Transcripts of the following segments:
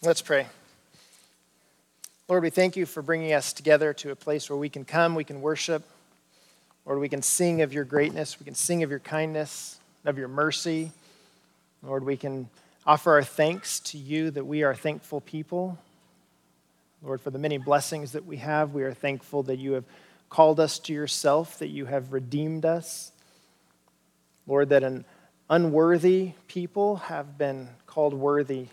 Let's pray. Lord, we thank you for bringing us together to a place where we can come, we can worship. Lord, we can sing of your greatness, we can sing of your kindness, of your mercy. Lord, we can offer our thanks to you that we are thankful people. Lord, for the many blessings that we have, we are thankful that you have called us to yourself, that you have redeemed us. Lord, that an unworthy people have been called worthy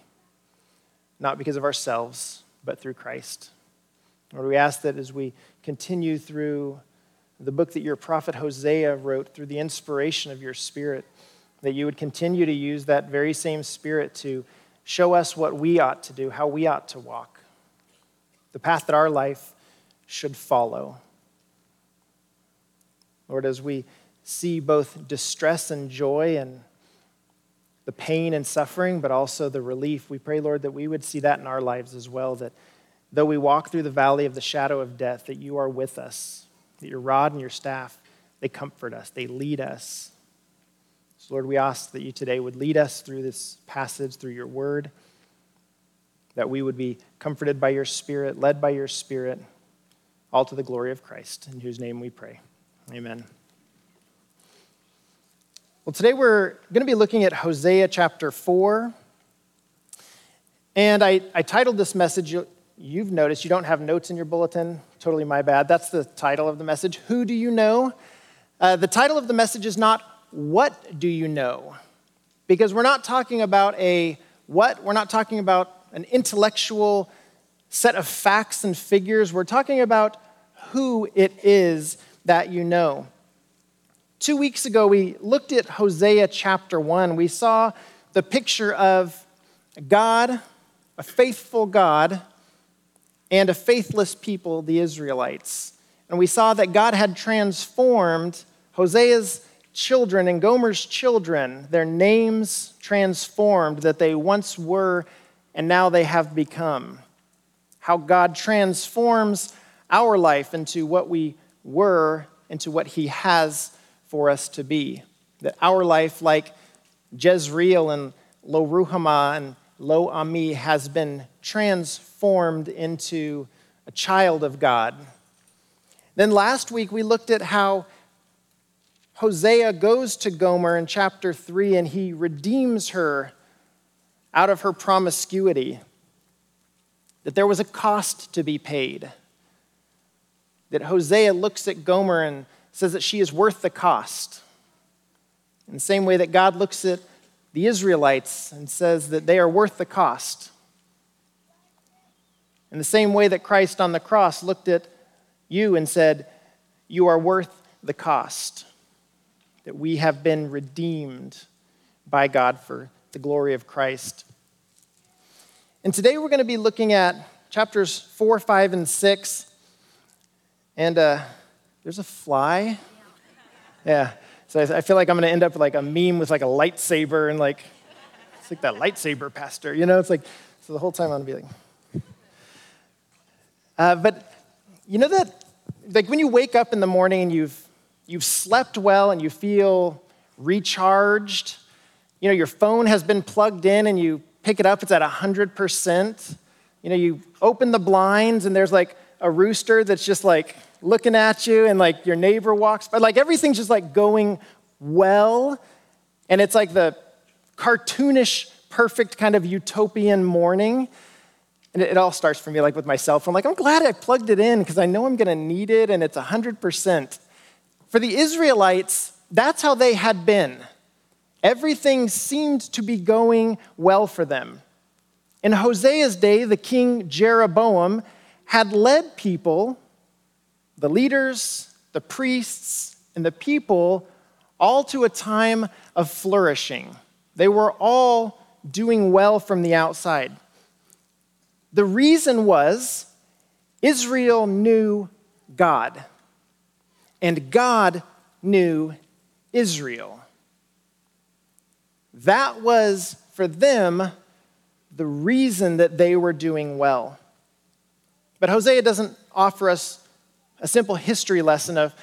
not because of ourselves, but through Christ. Lord, we ask that as we continue through the book that your prophet Hosea wrote, through the inspiration of your spirit, that you would continue to use that very same spirit to show us what we ought to do, how we ought to walk, the path that our life should follow. Lord, as we see both distress and joy and the pain and suffering, but also the relief. We pray, Lord, that we would see that in our lives as well, that though we walk through the valley of the shadow of death, that you are with us, that your rod and your staff, they comfort us, they lead us. So, Lord, we ask that you today would lead us through this passage, through your word, that we would be comforted by your spirit, led by your spirit, all to the glory of Christ, in whose name we pray. Amen. Well, today we're going to be looking at Hosea chapter 4. And I, I titled this message, you've noticed you don't have notes in your bulletin. Totally my bad. That's the title of the message. Who do you know? Uh, the title of the message is not, What do you know? Because we're not talking about a what, we're not talking about an intellectual set of facts and figures. We're talking about who it is that you know. Two weeks ago, we looked at Hosea chapter 1. We saw the picture of God, a faithful God, and a faithless people, the Israelites. And we saw that God had transformed Hosea's children and Gomer's children, their names transformed, that they once were and now they have become. How God transforms our life into what we were, into what He has for us to be. That our life, like Jezreel and Lo Ruhamah and Lo Ammi, has been transformed into a child of God. Then last week we looked at how Hosea goes to Gomer in chapter 3 and he redeems her out of her promiscuity. That there was a cost to be paid. That Hosea looks at Gomer and says that she is worth the cost. In the same way that God looks at the Israelites and says that they are worth the cost. In the same way that Christ on the cross looked at you and said, You are worth the cost. That we have been redeemed by God for the glory of Christ. And today we're going to be looking at chapters 4, 5, and 6. And uh, there's a fly. Yeah. So I feel like I'm going to end up with like a meme with like a lightsaber and like, it's like that lightsaber pastor, you know? It's like, so the whole time I'm going to be like, uh, but you know that, like when you wake up in the morning and you've, you've slept well and you feel recharged, you know, your phone has been plugged in and you pick it up, it's at 100%. You know, you open the blinds and there's like a rooster that's just like looking at you and like your neighbor walks by. Like everything's just like going well. And it's like the cartoonish, perfect kind of utopian morning. And it, all starts for me like with my cell phone. Like, I'm glad I plugged it in because I know I'm going to need it and it's 100%. For the Israelites, that's how they had been. Everything seemed to be going well for them. In Hosea's day, the king Jeroboam had led people the leaders, the priests, and the people all to a time of flourishing. They were all doing well from the outside. The reason was Israel knew God, and God knew Israel. That was for them the reason that they were doing well. But Hosea doesn't offer us a simple history lesson of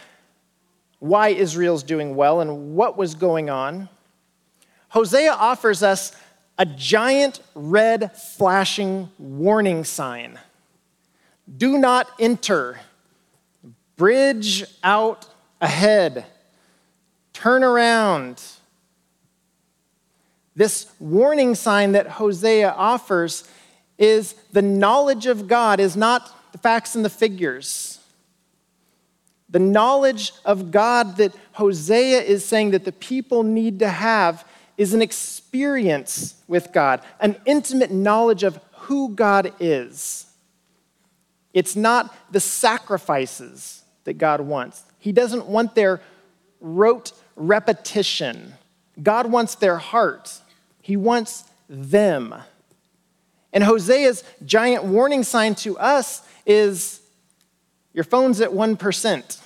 why Israel's doing well and what was going on. Hosea offers us a giant red flashing warning sign. Do not enter. Bridge out ahead. Turn around. This warning sign that Hosea offers is the knowledge of God is not the facts and the figures. The knowledge of God that Hosea is saying that the people need to have is an experience with God, an intimate knowledge of who God is. It's not the sacrifices that God wants. He doesn't want their rote repetition. God wants their heart. He wants them. And Hosea's giant warning sign to us is your phone's at 1%.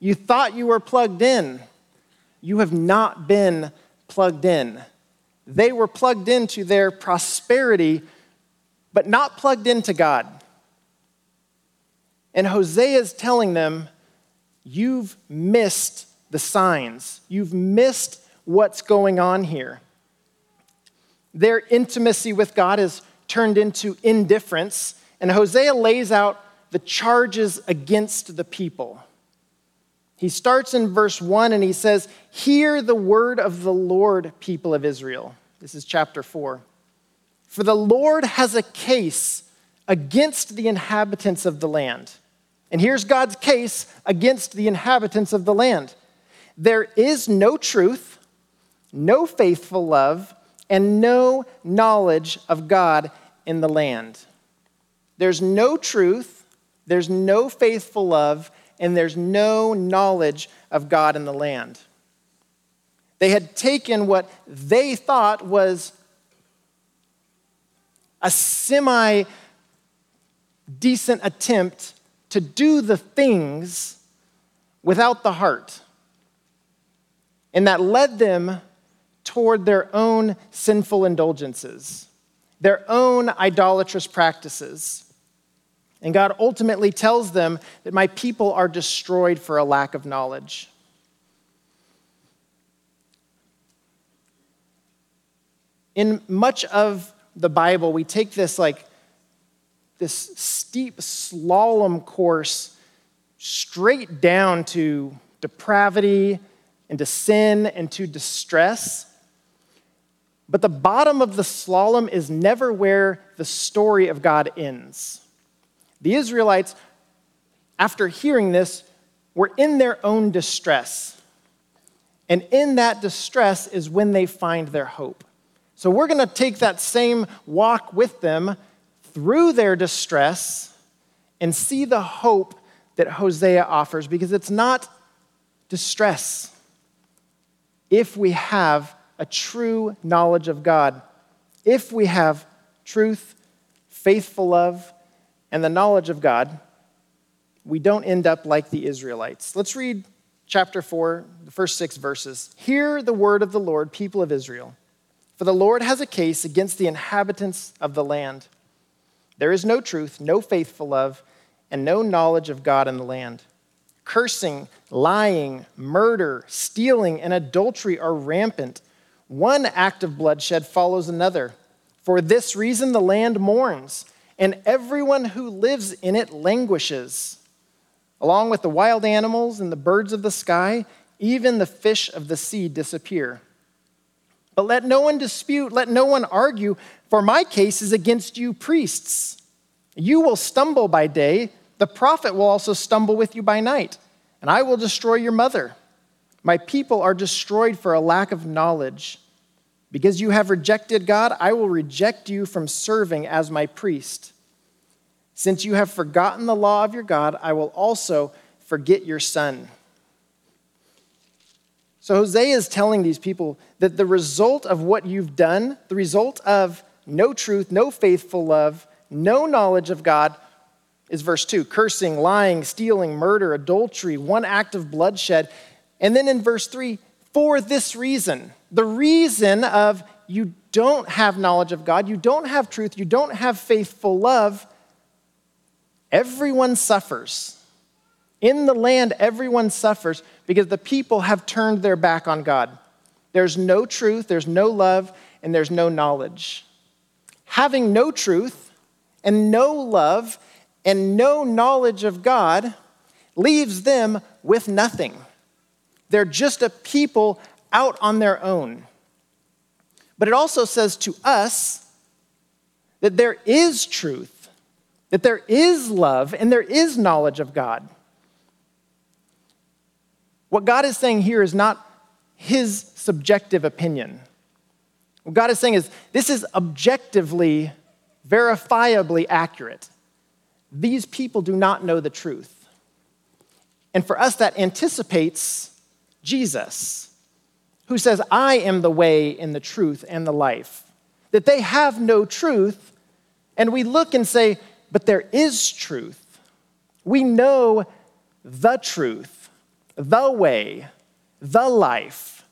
You thought you were plugged in. You have not been plugged in. They were plugged into their prosperity, but not plugged into God. And Hosea is telling them, You've missed the signs, you've missed what's going on here. Their intimacy with God is turned into indifference, and Hosea lays out the charges against the people. He starts in verse 1 and he says, Hear the word of the Lord, people of Israel. This is chapter 4. For the Lord has a case against the inhabitants of the land. And here's God's case against the inhabitants of the land there is no truth, no faithful love, and no knowledge of God in the land. There's no truth, there's no faithful love, and there's no knowledge of God in the land. They had taken what they thought was a semi decent attempt to do the things without the heart. And that led them toward their own sinful indulgences, their own idolatrous practices. And God ultimately tells them that my people are destroyed for a lack of knowledge. In much of the Bible, we take this like this steep slalom course straight down to depravity and to sin and to distress. But the bottom of the slalom is never where the story of God ends. The Israelites, after hearing this, were in their own distress. And in that distress is when they find their hope. So we're going to take that same walk with them through their distress and see the hope that Hosea offers because it's not distress if we have a true knowledge of God, if we have truth, faithful love, and the knowledge of God, we don't end up like the Israelites. Let's read chapter 4, the first six verses. Hear the word of the Lord, people of Israel. For the Lord has a case against the inhabitants of the land. There is no truth, no faithful love, and no knowledge of God in the land. Cursing, lying, murder, stealing, and adultery are rampant. One act of bloodshed follows another. For this reason, the land mourns and everyone who lives in it languishes. Along with the wild animals and the birds of the sky, even the fish of the sea disappear. But let no one dispute, let no one argue, for my case is against you, priests. You will stumble by day, the prophet will also stumble with you by night, and I will destroy your mother. My people are destroyed for a lack of knowledge. Because you have rejected God, I will reject you from serving as my priest. Since you have forgotten the law of your God, I will also forget your son. So Hosea is telling these people that the result of what you've done, the result of no truth, no faithful love, no knowledge of God, is verse 2 cursing, lying, stealing, murder, adultery, one act of bloodshed. And then in verse 3, for this reason, the reason of you don't have knowledge of God, you don't have truth, you don't have faithful love, everyone suffers. In the land, everyone suffers because the people have turned their back on God. There's no truth, there's no love, and there's no knowledge. Having no truth and no love and no knowledge of God leaves them with nothing. They're just a people out on their own. But it also says to us that there is truth, that there is love, and there is knowledge of God. What God is saying here is not his subjective opinion. What God is saying is this is objectively, verifiably accurate. These people do not know the truth. And for us, that anticipates Jesus, who says, I am the way and the truth and the life. That they have no truth, and we look and say, but there is truth. We know the truth, the way, the life.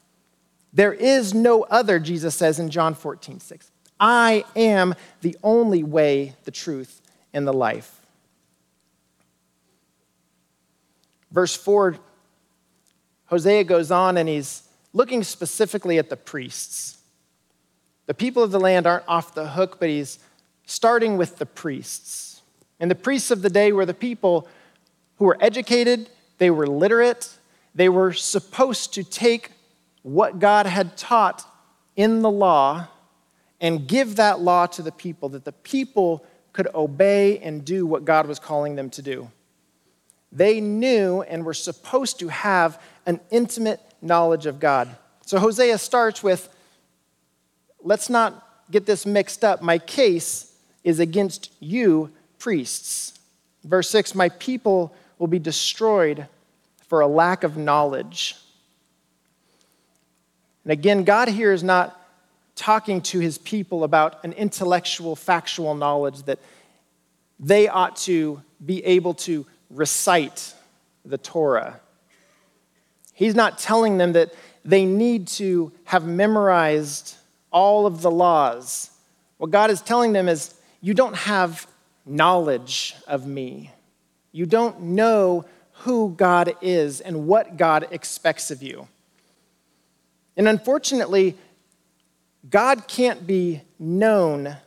There is no other, Jesus says in John 14, 6. I am the only way, the truth, and the life. Verse 4, Hosea goes on and he's looking specifically at the priests. The people of the land aren't off the hook, but he's starting with the priests. And the priests of the day were the people who were educated, they were literate, they were supposed to take what God had taught in the law and give that law to the people, that the people could obey and do what God was calling them to do. They knew and were supposed to have an intimate knowledge of God. So Hosea starts with let's not get this mixed up. My case is against you, priests. Verse 6 My people will be destroyed for a lack of knowledge. And again, God here is not talking to his people about an intellectual, factual knowledge that they ought to be able to recite the Torah. He's not telling them that they need to have memorized all of the laws. What God is telling them is, you don't have knowledge of me. You don't know who God is and what God expects of you. And unfortunately, God can't be known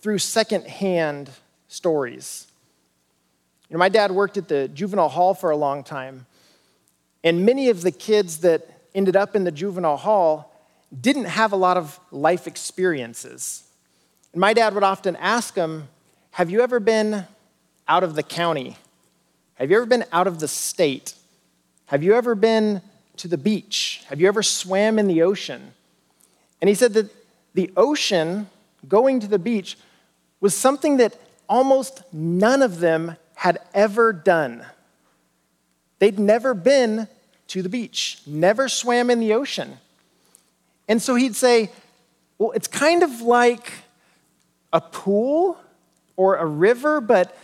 through secondhand stories. You know, my dad worked at the juvenile hall for a long time, and many of the kids that ended up in the juvenile hall didn't have a lot of life experiences. And my dad would often ask them, Have you ever been out of the county? Have you ever been out of the state? Have you ever been to the beach? Have you ever swam in the ocean? And he said that the ocean, going to the beach, was something that almost none of them had ever done. They'd never been to the beach, never swam in the ocean. And so he'd say, Well, it's kind of like a pool or a river, but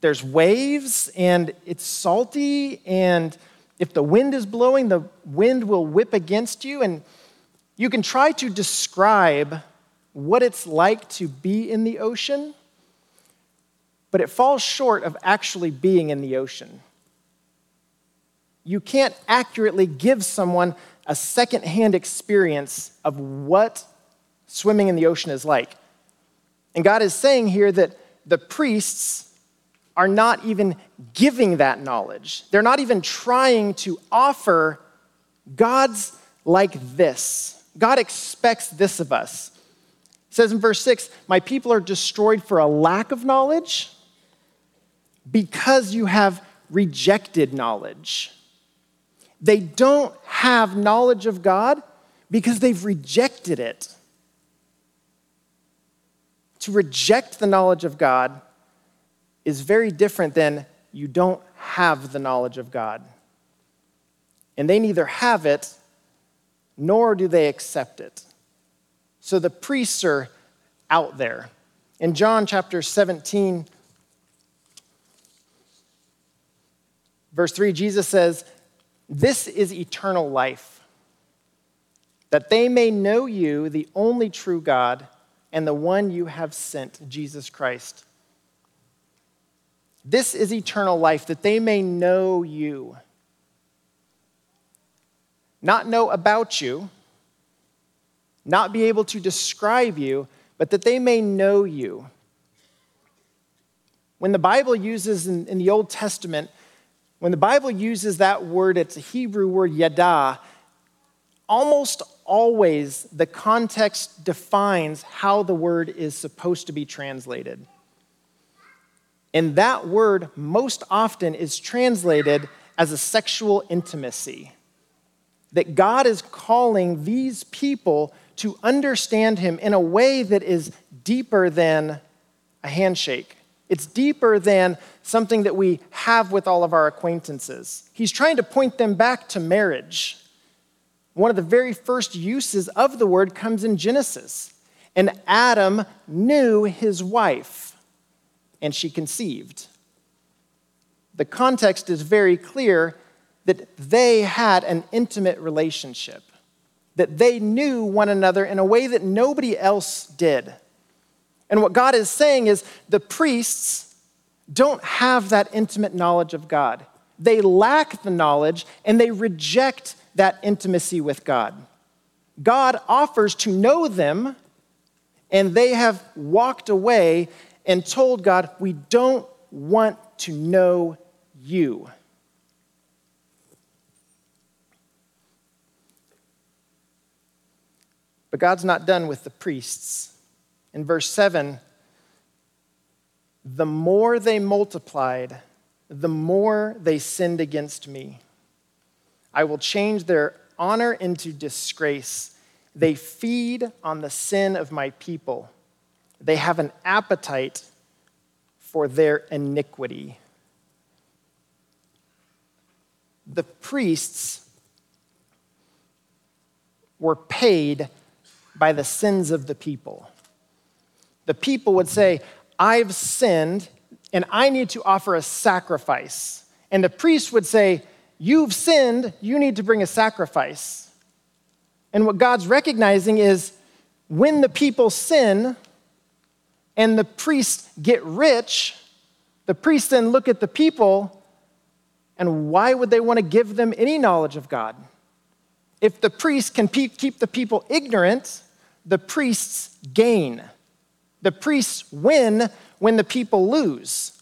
there's waves and it's salty, and if the wind is blowing, the wind will whip against you. And you can try to describe what it's like to be in the ocean but it falls short of actually being in the ocean. You can't accurately give someone a secondhand experience of what swimming in the ocean is like. And God is saying here that the priests are not even giving that knowledge. They're not even trying to offer God's like this. God expects this of us. It says in verse 6 My people are destroyed for a lack of knowledge because you have rejected knowledge. They don't have knowledge of God because they've rejected it. To reject the knowledge of God is very different than you don't have the knowledge of God. And they neither have it nor do they accept it. So the priests are out there. In John chapter 17, Verse 3, Jesus says, This is eternal life, that they may know you, the only true God, and the one you have sent, Jesus Christ. This is eternal life, that they may know you. Not know about you, not be able to describe you, but that they may know you. When the Bible uses in, in the Old Testament, when the Bible uses that word, it's a Hebrew word yada, almost always the context defines how the word is supposed to be translated. And that word most often is translated as a sexual intimacy. That God is calling these people to understand Him in a way that is deeper than a handshake. It's deeper than something that we have with all of our acquaintances. He's trying to point them back to marriage. One of the very first uses of the word comes in Genesis. And Adam knew his wife, and she conceived. The context is very clear that they had an intimate relationship, that they knew one another in a way that nobody else did. And what God is saying is the priests don't have that intimate knowledge of God. They lack the knowledge and they reject that intimacy with God. God offers to know them, and they have walked away and told God, We don't want to know you. But God's not done with the priests. In verse 7, the more they multiplied, the more they sinned against me. I will change their honor into disgrace. They feed on the sin of my people. They have an appetite for their iniquity. The priests were paid by the sins of the people the people would say, I've sinned and I need to offer a sacrifice. And the priest would say, You've sinned, you need to bring a sacrifice. And what God's recognizing is when the people sin and the priests get rich, the priests then look at the people and why would they want to give them any knowledge of God? If the priests can keep the people ignorant, the priests gain. The priests win when the people lose.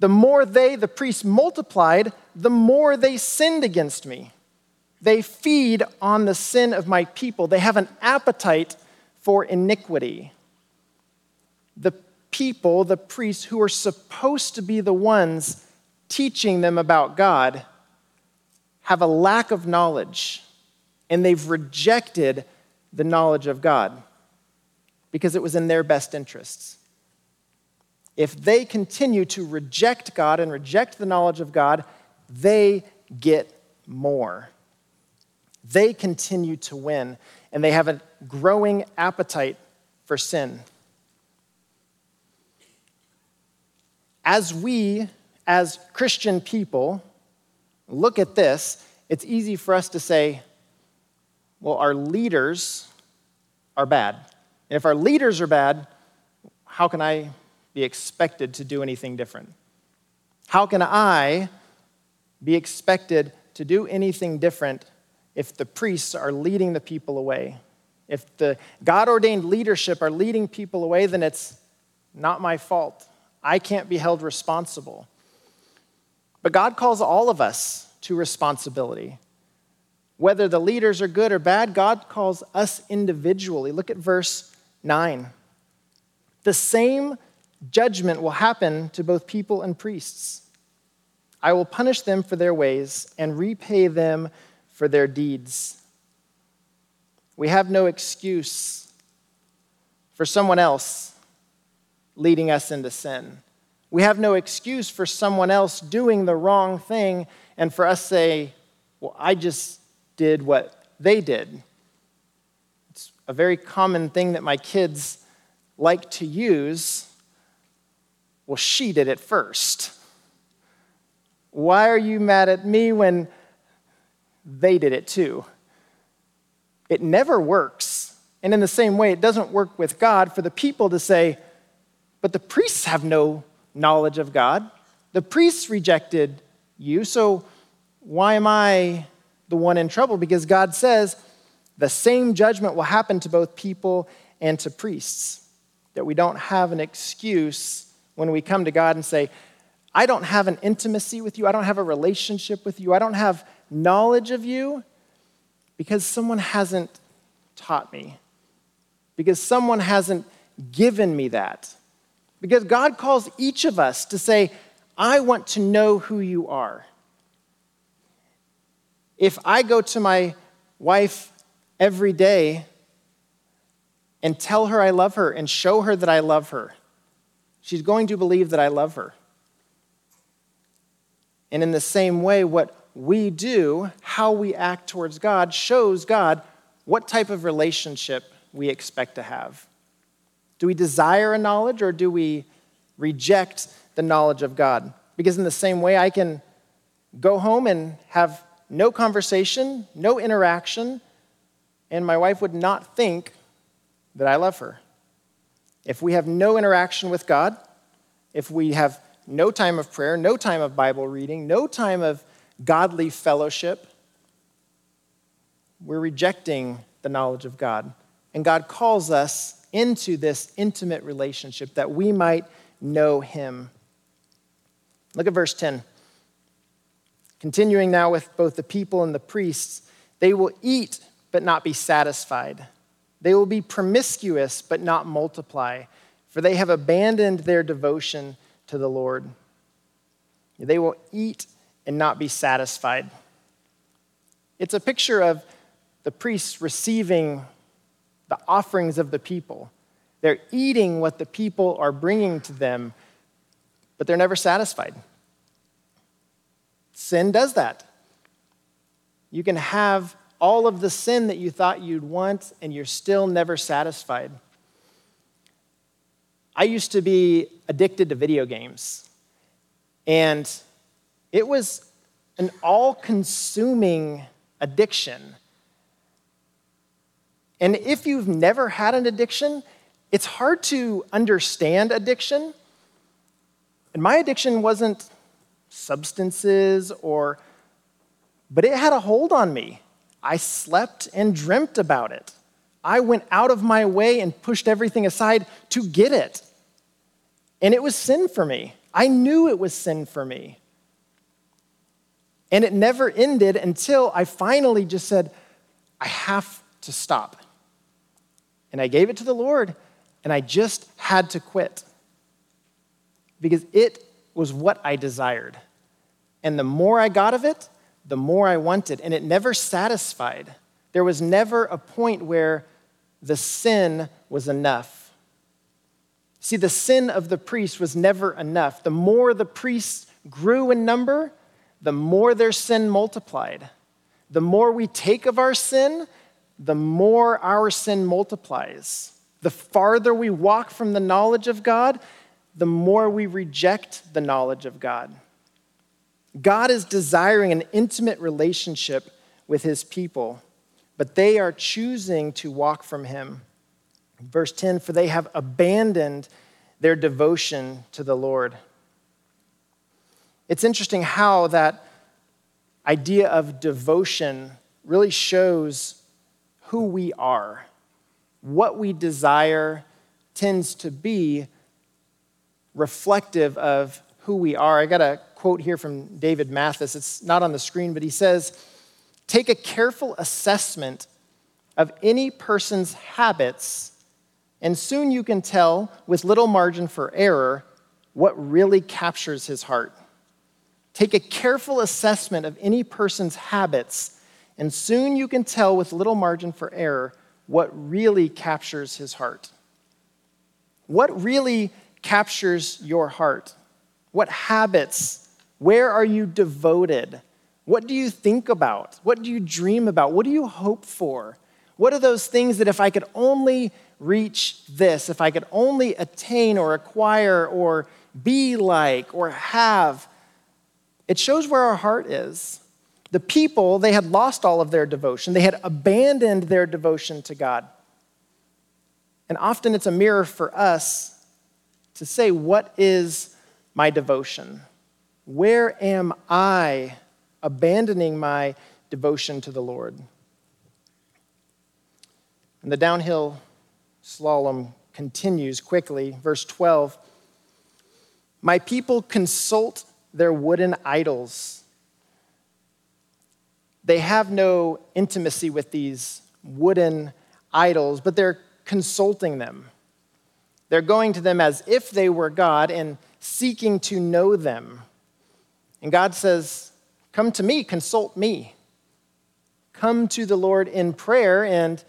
The more they, the priests, multiplied, the more they sinned against me. They feed on the sin of my people. They have an appetite for iniquity. The people, the priests, who are supposed to be the ones teaching them about God, have a lack of knowledge, and they've rejected the knowledge of God because it was in their best interests. If they continue to reject God and reject the knowledge of God, they get more. They continue to win, and they have a growing appetite for sin. As we, as Christian people, look at this, it's easy for us to say, well, our leaders are bad. And if our leaders are bad, how can I be expected to do anything different? How can I be expected to do anything different if the priests are leading the people away? If the God ordained leadership are leading people away, then it's not my fault. I can't be held responsible. But God calls all of us to responsibility. Whether the leaders are good or bad, God calls us individually. Look at verse 9. The same judgment will happen to both people and priests. I will punish them for their ways and repay them for their deeds. We have no excuse for someone else leading us into sin. We have no excuse for someone else doing the wrong thing and for us say, well, I just did what they did a very common thing that my kids like to use. Well, she did it first. Why are you mad at me when they did it too? It never works. And in the same way, it doesn't work with God for the people to say, but the priests have no knowledge of God. The priests rejected you, so why am I the one in trouble? Because God says, The same judgment will happen to both people and to priests. That we don't have an excuse when we come to God and say, I don't have an intimacy with you, I don't have a relationship with you, I don't have knowledge of you because someone hasn't taught me, because someone hasn't given me that. Because God calls each of us to say, I want to know who you are. If I go to my wife every day and tell her I love her and show her that I love her, she's going to believe that I love her. And in the same way, what we do, how we act towards God, shows God what type of relationship we expect to have. Do we desire a knowledge or do we reject the knowledge of God? Because, in the same way, I can go home and have no conversation, no interaction, and my wife would not think that I love her. If we have no interaction with God, if we have no time of prayer, no time of Bible reading, no time of godly fellowship, we're rejecting the knowledge of God. And God calls us into this intimate relationship that we might know Him. Look at verse 10. Continuing now with both the people and the priests, they will eat but not be satisfied. They will be promiscuous but not multiply, for they have abandoned their devotion to the Lord. They will eat and not be satisfied. It's a picture of the priests receiving the offerings of the people. They're eating what the people are bringing to them, but they're never satisfied. Sin does that. You can have all of the sin that you thought you'd want, and you're still never satisfied. I used to be addicted to video games, and it was an all consuming addiction. And if you've never had an addiction, it's hard to understand addiction. And my addiction wasn't substances or, but it had a hold on me. I slept and dreamt about it. I went out of my way and pushed everything aside to get it. And it was sin for me. I knew it was sin for me. And it never ended until I finally just said, I have to stop. And I gave it to the Lord, and I just had to quit because it was what I desired. And the more I got of it, the more I wanted. And it never satisfied. There was never a point where the sin was enough. See, the sin of the priest was never enough. The more the priests grew in number, the more their sin multiplied. The more we take of our sin, the more our sin multiplies. The farther we walk from the knowledge of God, the more we reject the knowledge of God. God is desiring an intimate relationship with his people, but they are choosing to walk from him. Verse 10 For they have abandoned their devotion to the Lord. It's interesting how that idea of devotion really shows who we are. What we desire tends to be reflective of who we are. I got a quote here from David Mathis. It's not on the screen, but he says, Take a careful assessment of any person's habits, and soon you can tell, with little margin for error, what really captures his heart. Take a careful assessment of any person's habits, and soon you can tell with little margin for error what really captures his heart. What really captures your heart? What habits? Where are you devoted? What do you think about? What do you dream about? What do you hope for? What are those things that if I could only reach this, if I could only attain or acquire or be like or have, it shows where our heart is. The people, they had lost all of their devotion, they had abandoned their devotion to God. And often it's a mirror for us to say, What is my devotion? Where am I abandoning my devotion to the Lord? And the downhill slalom continues quickly. Verse 12 My people consult their wooden idols. They have no intimacy with these wooden idols, but they're consulting them. They're going to them as if they were God and seeking to know them. And God says, Come to me, consult me. Come to the Lord in prayer, and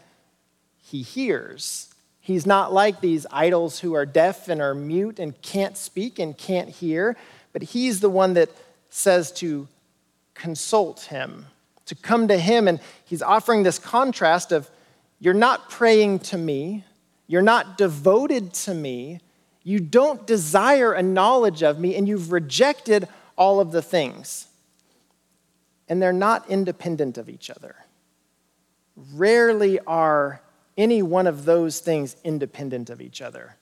he hears. He's not like these idols who are deaf and are mute and can't speak and can't hear, but he's the one that says to consult him, to come to him. And he's offering this contrast of, You're not praying to me, you're not devoted to me, you don't desire a knowledge of me, and you've rejected all of the things. And they're not independent of each other. Rarely are any one of those things independent of each other.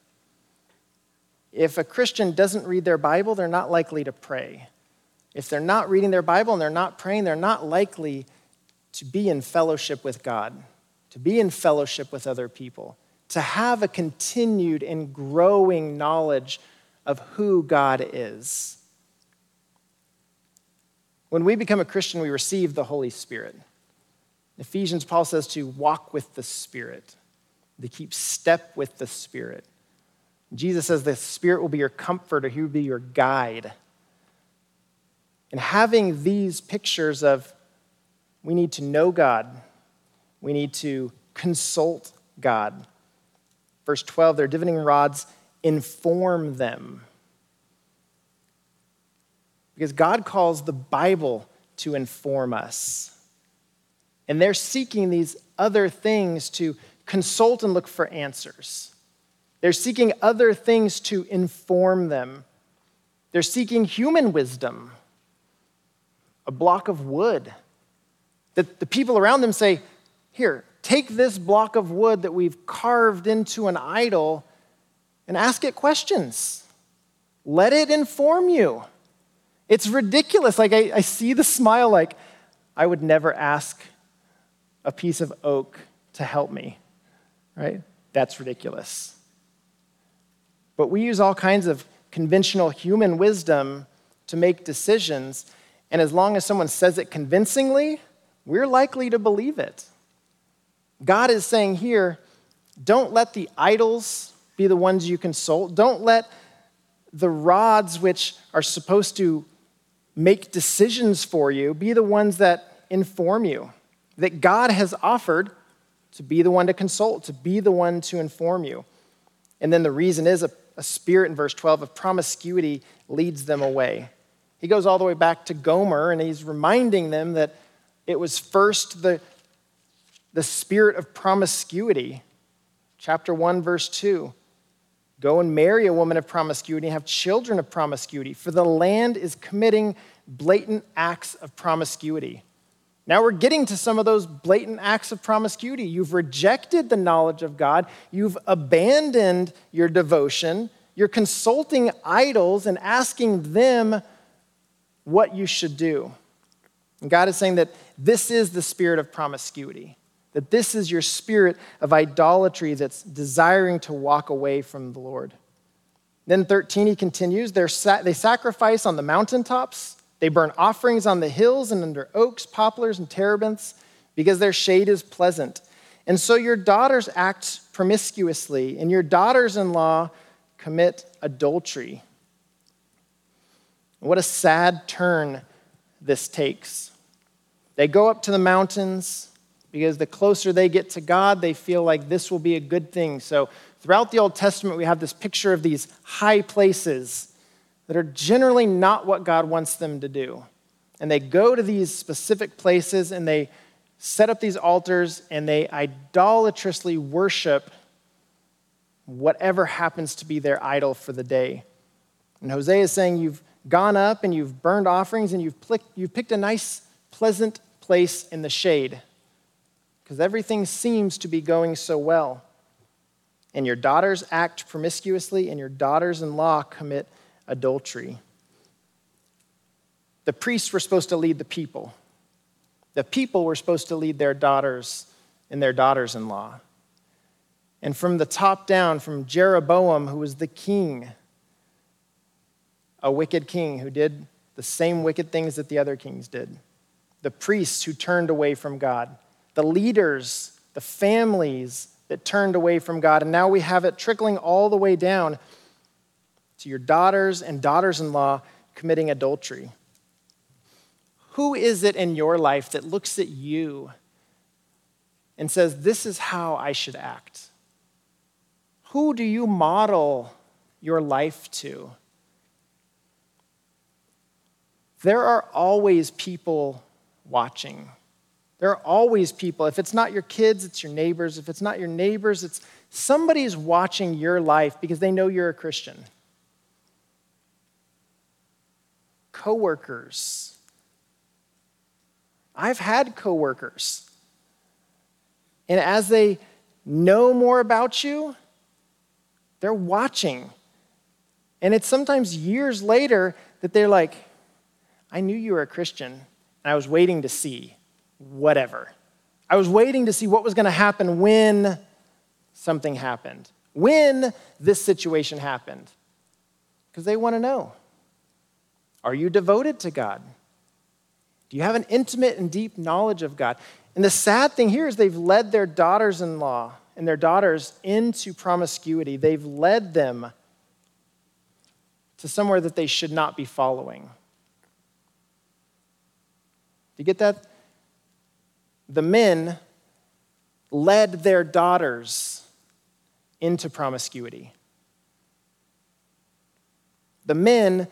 If a Christian doesn't read their Bible, they're not likely to pray. If they're not reading their Bible and they're not praying, they're not likely to be in fellowship with God, to be in fellowship with other people, to have a continued and growing knowledge of who God is. When we become a Christian, we receive the Holy Spirit. Ephesians, Paul says to walk with the Spirit, to keep step with the Spirit. Jesus says the Spirit will be your comforter, He will be your guide. And having these pictures of we need to know God, we need to consult God. Verse 12, their divining rods inform them. Because God calls the Bible to inform us. And they're seeking these other things to consult and look for answers. They're seeking other things to inform them. They're seeking human wisdom, a block of wood. That the people around them say, Here, take this block of wood that we've carved into an idol and ask it questions. Let it inform you. It's ridiculous. Like, I, I see the smile, like, I would never ask a piece of oak to help me, right? That's ridiculous. But we use all kinds of conventional human wisdom to make decisions, and as long as someone says it convincingly, we're likely to believe it. God is saying here, don't let the idols be the ones you consult. Don't let the rods which are supposed to make decisions for you be the ones that inform you that God has offered to be the one to consult, to be the one to inform you. And then the reason is a, a spirit in verse 12 of promiscuity leads them away. He goes all the way back to Gomer and he's reminding them that it was first the, the spirit of promiscuity. Chapter 1, verse 2. Go and marry a woman of promiscuity and have children of promiscuity, for the land is committing blatant acts of promiscuity. Now we're getting to some of those blatant acts of promiscuity. You've rejected the knowledge of God, you've abandoned your devotion, you're consulting idols and asking them what you should do. And God is saying that this is the spirit of promiscuity, that this is your spirit of idolatry that's desiring to walk away from the Lord. Then 13, he continues, they sacrifice on the mountaintops they burn offerings on the hills and under oaks, poplars, and terebinths because their shade is pleasant. And so your daughters act promiscuously, and your daughters in law commit adultery. What a sad turn this takes. They go up to the mountains because the closer they get to God, they feel like this will be a good thing. So, throughout the Old Testament, we have this picture of these high places that are generally not what God wants them to do. And they go to these specific places and they set up these altars and they idolatrously worship whatever happens to be their idol for the day. And Hosea is saying, You've gone up and you've burned offerings and you've, you've picked a nice, pleasant place in the shade because everything seems to be going so well. And your daughters act promiscuously, and your daughters in law commit adultery. The priests were supposed to lead the people. The people were supposed to lead their daughters and their daughters in law. And from the top down, from Jeroboam, who was the king, a wicked king who did the same wicked things that the other kings did, the priests who turned away from God, the leaders, the families that turned away from God. And now we have it trickling all the way down to your daughters and daughters in law committing adultery. Who is it in your life that looks at you and says, This is how I should act? Who do you model your life to? There are always people watching. There are always people. If it's not your kids, it's your neighbors. If it's not your neighbors, it's somebody's watching your life because they know you're a Christian. Coworkers. I've had coworkers. And as they know more about you, they're watching. And it's sometimes years later that they're like, I knew you were a Christian, and I was waiting to see whatever. I was waiting to see what was going to happen when something happened, when this situation happened, because they want to know Are you devoted to God? Do you have an intimate and deep knowledge of God? And the sad thing here is they've led their daughters in law and their daughters into promiscuity. They've led them to somewhere that they should not be following. Do you get that? The men led their daughters into promiscuity. The men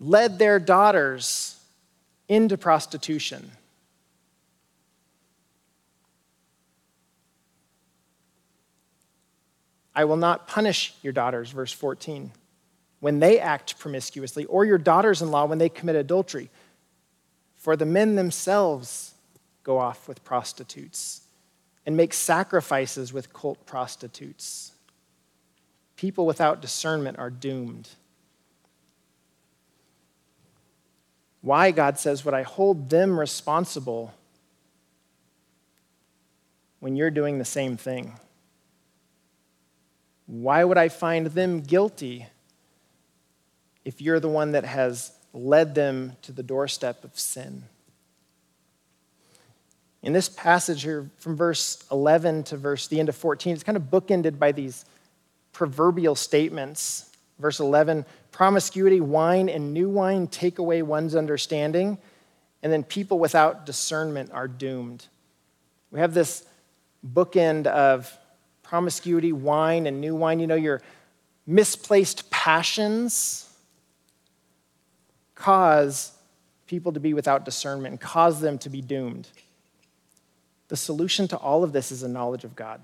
led their daughters into prostitution. I will not punish your daughters, verse 14, when they act promiscuously, or your daughters in law when they commit adultery. For the men themselves go off with prostitutes and make sacrifices with cult prostitutes. People without discernment are doomed. Why, God says, would I hold them responsible when you're doing the same thing? Why would I find them guilty if you're the one that has led them to the doorstep of sin? In this passage here, from verse 11 to verse the end of 14, it's kind of bookended by these proverbial statements. Verse 11 promiscuity, wine, and new wine take away one's understanding, and then people without discernment are doomed. We have this bookend of promiscuity, wine, and new wine. You know, your misplaced passions cause people to be without discernment and cause them to be doomed. The solution to all of this is a knowledge of God.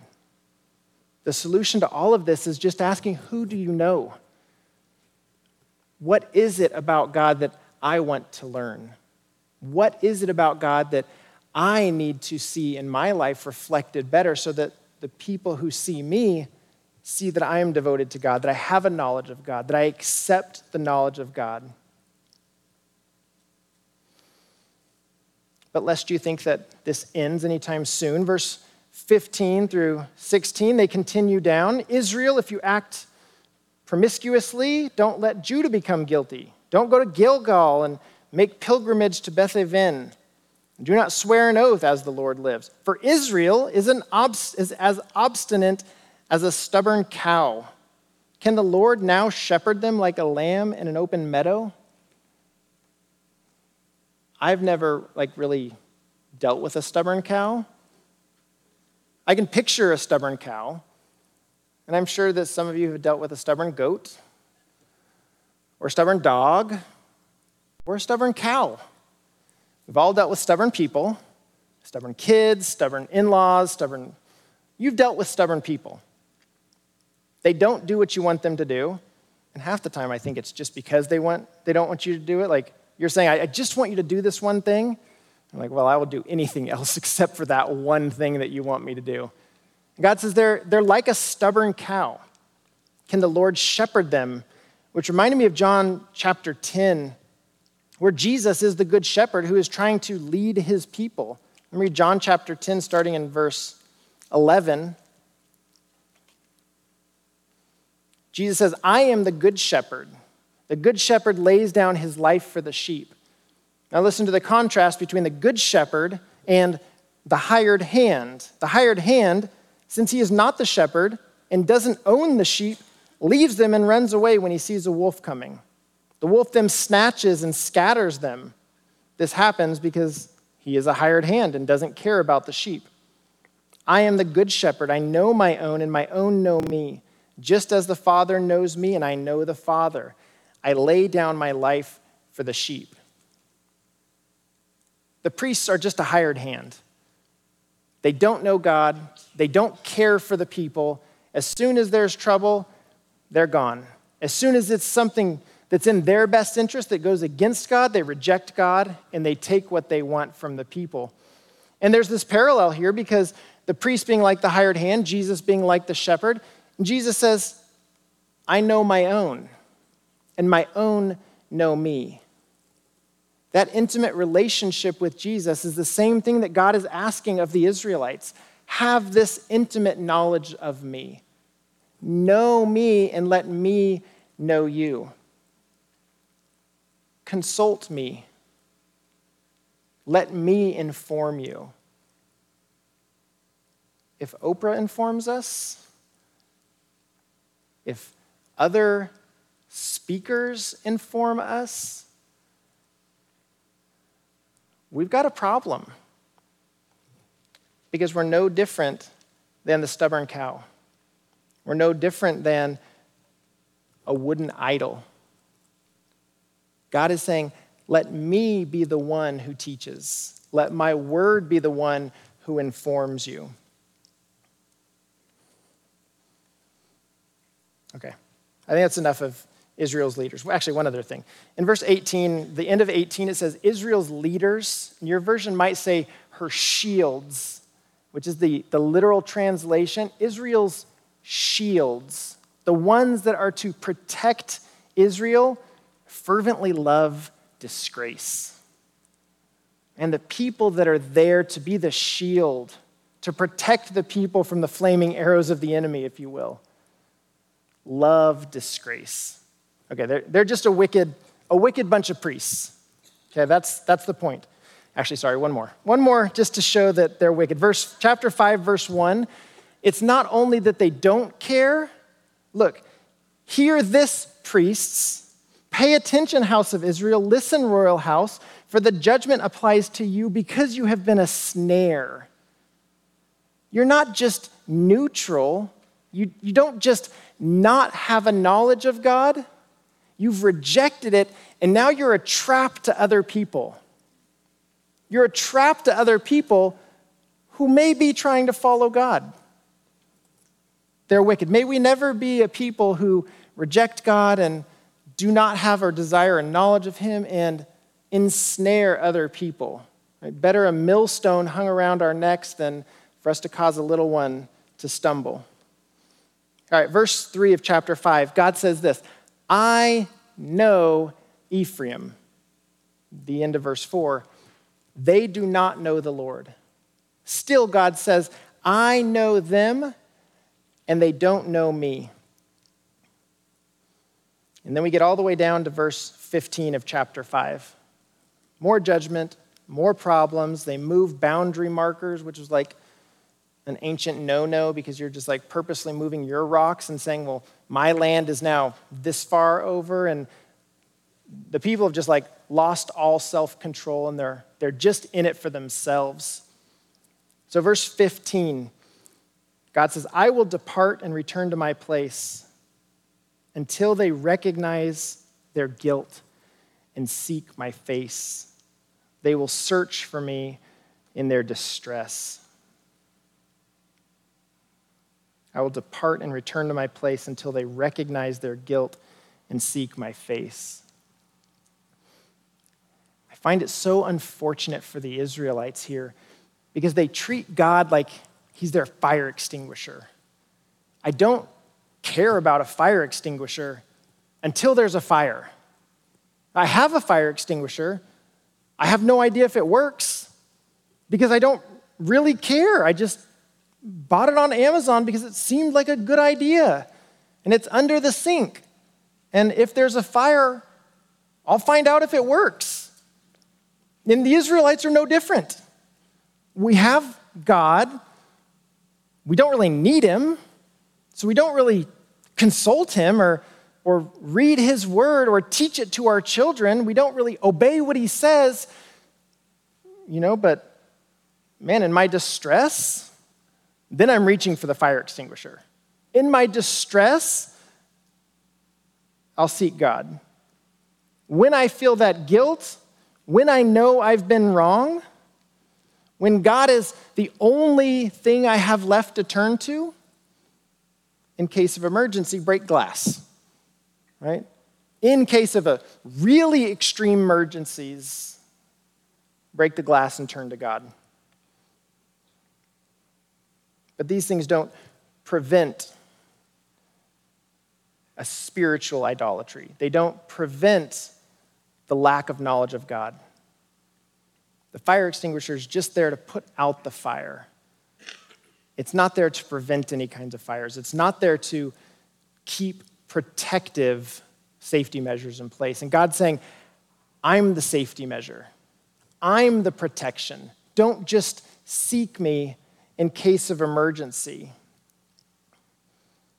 The solution to all of this is just asking, Who do you know? What is it about God that I want to learn? What is it about God that I need to see in my life reflected better so that the people who see me see that I am devoted to God, that I have a knowledge of God, that I accept the knowledge of God. But lest you think that this ends anytime soon, verse 15 through 16, they continue down. Israel, if you act promiscuously, don't let Judah become guilty. Don't go to Gilgal and make pilgrimage to Bethaven. Do not swear an oath as the Lord lives. For Israel is, obst- is as obstinate as a stubborn cow. Can the Lord now shepherd them like a lamb in an open meadow? I've never like really dealt with a stubborn cow. I can picture a stubborn cow, and I'm sure that some of you have dealt with a stubborn goat, or a stubborn dog, or a stubborn cow. We've all dealt with stubborn people, stubborn kids, stubborn in laws, stubborn. You've dealt with stubborn people. They don't do what you want them to do. And half the time, I think it's just because they, want, they don't want you to do it. Like you're saying, I, just want you to do this one thing. I'm like, well, I will do anything else except for that one thing that you want me to do. God says they're, they're like a stubborn cow. Can the Lord shepherd them? Which reminded me of John chapter 10, where Jesus is the good shepherd who is trying to lead his people. Let me read John chapter 10, starting in verse 11. Jesus says, I am the good shepherd. The good shepherd lays down his life for the sheep. Now, listen to the contrast between the good shepherd and the hired hand. The hired hand, since he is not the shepherd and doesn't own the sheep, leaves them and runs away when he sees a wolf coming. The wolf then snatches and scatters them. This happens because he is a hired hand and doesn't care about the sheep. I am the good shepherd. I know my own, and my own know me, just as the Father knows me, and I know the Father. I lay down my life for the sheep. The priests are just a hired hand. They don't know God, they don't care for the people. As soon as there's trouble, they're gone. As soon as it's something that's in their best interest that goes against God, they reject God and they take what they want from the people. And there's this parallel here because the priest being like the hired hand, Jesus being like the shepherd, Jesus says, I know my own, and my own know me. That intimate relationship with Jesus is the same thing that God is asking of the Israelites. Have this intimate knowledge of me. Know me and let me know you. Consult me. Let me inform you. If Oprah informs us, if other speakers inform us, we've got a problem because we're no different than the stubborn cow. We're no different than a wooden idol. God is saying, Let me be the one who teaches. Let my word be the one who informs you. Okay, I think that's enough of Israel's leaders. Well, actually, one other thing. In verse 18, the end of 18, it says Israel's leaders. Your version might say her shields, which is the, the literal translation. Israel's shields, the ones that are to protect Israel, fervently love disgrace. And the people that are there to be the shield, to protect the people from the flaming arrows of the enemy, if you will, love disgrace. Okay, they're, they're just a wicked, a wicked bunch of priests. Okay, that's, that's the point. Actually, sorry, one more. One more just to show that they're wicked. Verse, chapter 5, verse 1 it's not only that they don't care. Look, hear this, priests. Pay attention, house of Israel. Listen, royal house, for the judgment applies to you because you have been a snare. You're not just neutral, you, you don't just not have a knowledge of God, you've rejected it, and now you're a trap to other people. You're a trap to other people who may be trying to follow God they're wicked. May we never be a people who reject God and do not have or desire a knowledge of Him and ensnare other people. Right? Better a millstone hung around our necks than for us to cause a little one to stumble. All right, verse 3 of chapter 5, God says this I know Ephraim. The end of verse 4, they do not know the Lord. Still, God says, I know them and they don't know me. And then we get all the way down to verse 15 of chapter 5. More judgment, more problems. They move boundary markers, which is like an ancient no no because you're just like purposely moving your rocks and saying, well, my land is now this far over. And the people have just like lost all self control and they're, they're just in it for themselves. So, verse 15 God says, I will depart and return to my place until they recognize their guilt and seek my face. They will search for me in their distress. I will depart and return to my place until they recognize their guilt and seek my face. I find it so unfortunate for the Israelites here because they treat God like He's their fire extinguisher. I don't care about a fire extinguisher until there's a fire. I have a fire extinguisher. I have no idea if it works because I don't really care. I just bought it on Amazon because it seemed like a good idea. and it's under the sink. And if there's a fire, I'll find out if it works. And the Israelites are no different. We have God, we don't really need him, so we don't really consult him or, or read his word or teach it to our children. We don't really obey what he says, you know, but man, in my distress, then I'm reaching for the fire extinguisher. In my distress, I'll seek God. When I feel that guilt, when I know I've been wrong, when God is the only thing I have left to turn to, in case of emergency, break glass, right? In case of a really extreme emergencies, break the glass and turn to God. But these things don't prevent a spiritual idolatry. They don't prevent the lack of knowledge of God. The fire extinguisher is just there to put out the fire. It's not there to prevent any kinds of fires. It's not there to keep protective safety measures in place. And God's saying, I'm the safety measure, I'm the protection. Don't just seek me in case of emergency.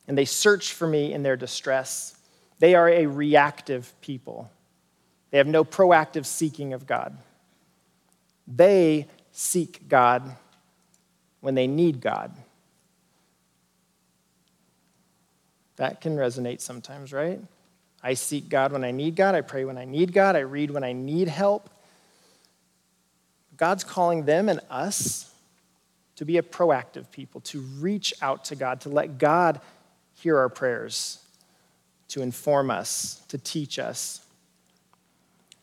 And they search for me in their distress. They are a reactive people. They have no proactive seeking of God. They seek God when they need God. That can resonate sometimes, right? I seek God when I need God. I pray when I need God. I read when I need help. God's calling them and us to be a proactive people, to reach out to God, to let God hear our prayers, to inform us, to teach us.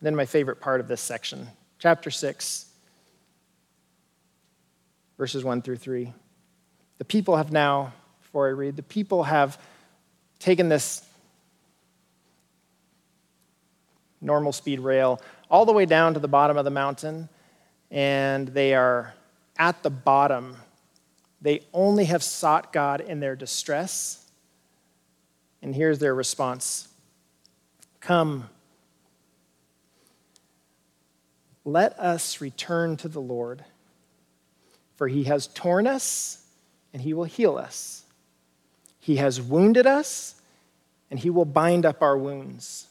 And then, my favorite part of this section, chapter 6, verses 1 through 3. The people have now, before I read, the people have taken this normal speed rail all the way down to the bottom of the mountain, and they are at the bottom. They only have sought God in their distress and here's their response Come, let us return to the Lord, for he has torn us and he will heal us. He has wounded us and he will bind up our wounds.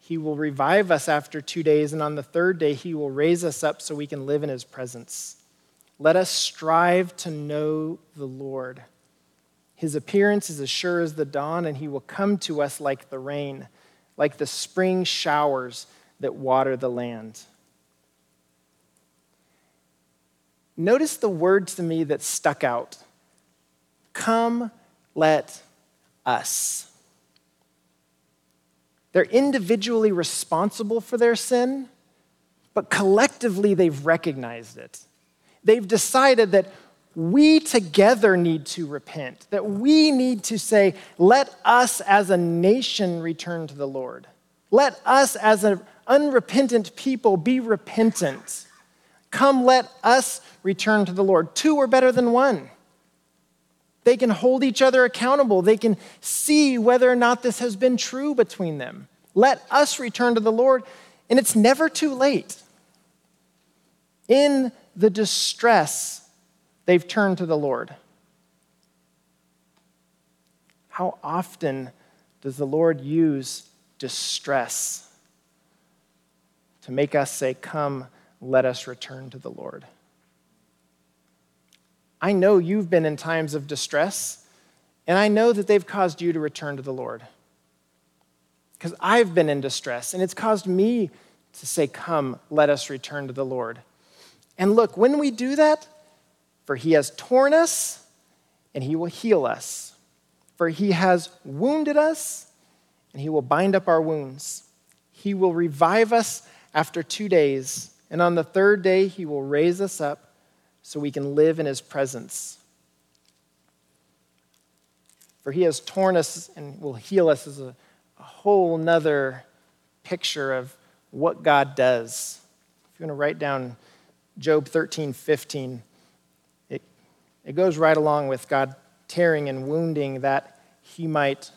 He will revive us after two days, and on the third day, he will raise us up so we can live in his presence. Let us strive to know the Lord. His appearance is as sure as the dawn, and he will come to us like the rain, like the spring showers that water the land. Notice the word to me that stuck out Come, let us. They're individually responsible for their sin, but collectively they've recognized it. They've decided that we together need to repent, that we need to say, let us as a nation return to the Lord. Let us as an unrepentant people be repentant. Come, let us return to the Lord. Two are better than one. They can hold each other accountable. They can see whether or not this has been true between them. Let us return to the Lord, and it's never too late. In the distress They've turned to the Lord. How often does the Lord use distress to make us say, Come, let us return to the Lord? I know you've been in times of distress, and I know that they've caused you to return to the Lord. Because I've been in distress, and it's caused me to say, Come, let us return to the Lord. And look, when we do that, for he has torn us, and he will heal us. For he has wounded us, and he will bind up our wounds. He will revive us after two days, and on the third day, he will raise us up so we can live in his presence. For he has torn us and will heal us as a, a whole nother picture of what God does. If you want to write down Job 13, 15, it goes right along with God tearing and wounding that he might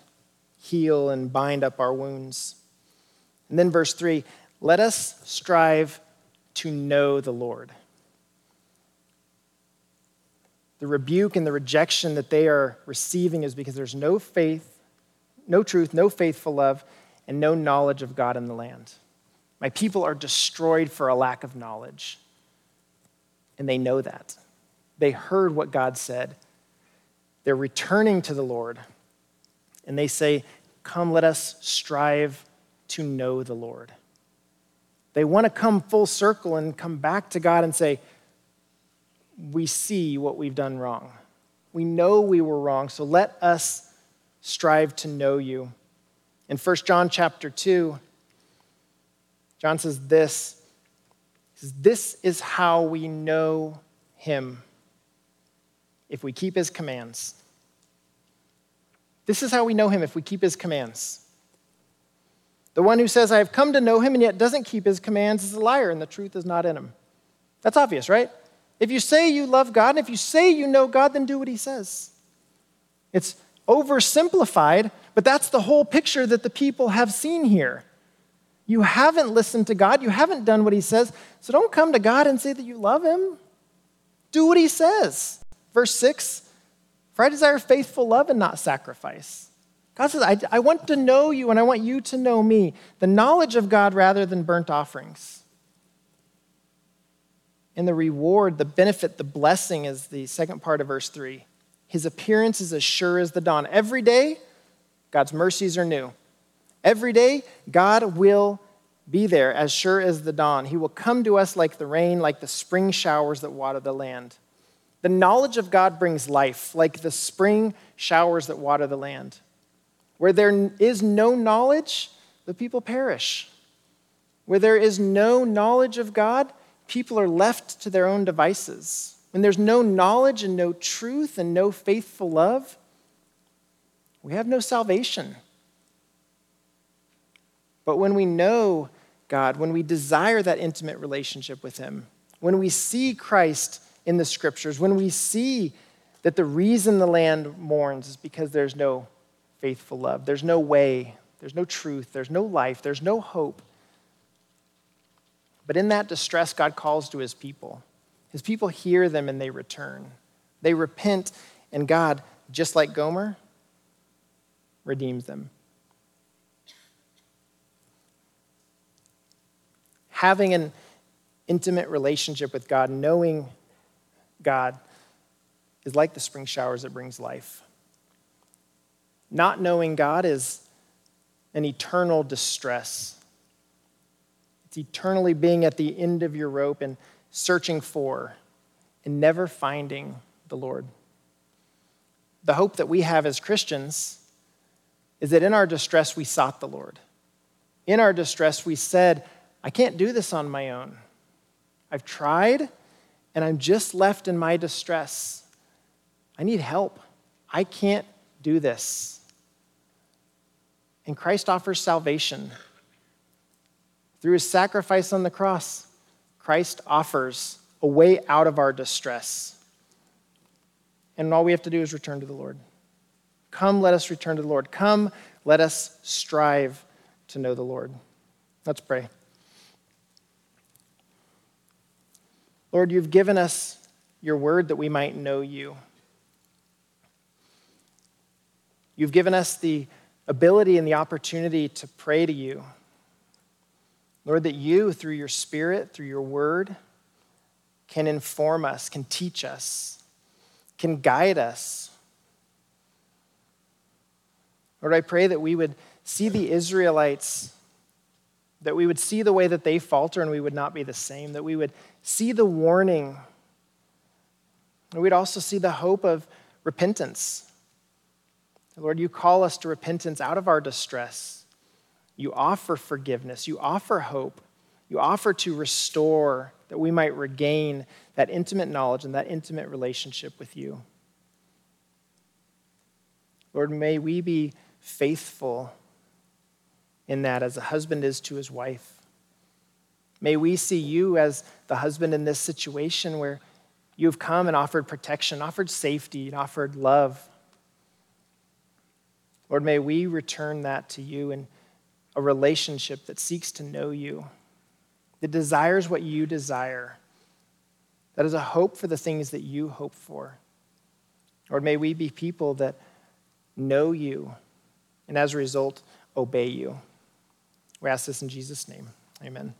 heal and bind up our wounds. And then verse 3 let us strive to know the Lord. The rebuke and the rejection that they are receiving is because there's no faith, no truth, no faithful love, and no knowledge of God in the land. My people are destroyed for a lack of knowledge. And they know that. They heard what God said. They're returning to the Lord. And they say, Come, let us strive to know the Lord. They want to come full circle and come back to God and say, We see what we've done wrong. We know we were wrong, so let us strive to know you. In 1 John chapter 2, John says this. Says, This is how we know him if we keep his commands. This is how we know him if we keep his commands. The one who says, I have come to know him and yet doesn't keep his commands is a liar and the truth is not in him. That's obvious, right? If you say you love God and if you say you know God, then do what he says. It's oversimplified, but that's the whole picture that the people have seen here. You haven't listened to God. You haven't done what He says. So don't come to God and say that you love Him. Do what He says. Verse 6 For I desire faithful love and not sacrifice. God says, I, I want to know you and I want you to know me. The knowledge of God rather than burnt offerings. And the reward, the benefit, the blessing is the second part of verse 3. His appearance is as sure as the dawn. Every day, God's mercies are new. Every day, God will be there as sure as the dawn. He will come to us like the rain, like the spring showers that water the land. The knowledge of God brings life, like the spring showers that water the land. Where there is no knowledge, the people perish. Where there is no knowledge of God, people are left to their own devices. When there's no knowledge and no truth and no faithful love, we have no salvation. But when we know God, when we desire that intimate relationship with Him, when we see Christ in the scriptures, when we see that the reason the land mourns is because there's no faithful love, there's no way, there's no truth, there's no life, there's no hope. But in that distress, God calls to His people. His people hear them and they return. They repent, and God, just like Gomer, redeems them. Having an intimate relationship with God, knowing God, is like the spring showers that brings life. Not knowing God is an eternal distress. It's eternally being at the end of your rope and searching for and never finding the Lord. The hope that we have as Christians is that in our distress we sought the Lord. In our distress we said, I can't do this on my own. I've tried, and I'm just left in my distress. I need help. I can't do this. And Christ offers salvation. Through his sacrifice on the cross, Christ offers a way out of our distress. And all we have to do is return to the Lord. Come, let us return to the Lord. Come, let us strive to know the Lord. Let's pray. Lord, you've given us your word that we might know you. You've given us the ability and the opportunity to pray to you. Lord, that you, through your spirit, through your word, can inform us, can teach us, can guide us. Lord, I pray that we would see the Israelites, that we would see the way that they falter and we would not be the same, that we would see the warning. And we'd also see the hope of repentance. Lord, you call us to repentance out of our distress. You offer forgiveness. You offer hope. You offer to restore that we might regain that intimate knowledge and that intimate relationship with you. Lord, may we be faithful in that as a husband is to his wife. May we see you as the husband in this situation where you've come and offered protection, offered safety, and offered love. Lord, may we return that to you in a relationship that seeks to know you, that desires what you desire, that is a hope for the things that you hope for. Lord, may we be people that know you and as a result, obey you. We ask this in Jesus' name. Amen.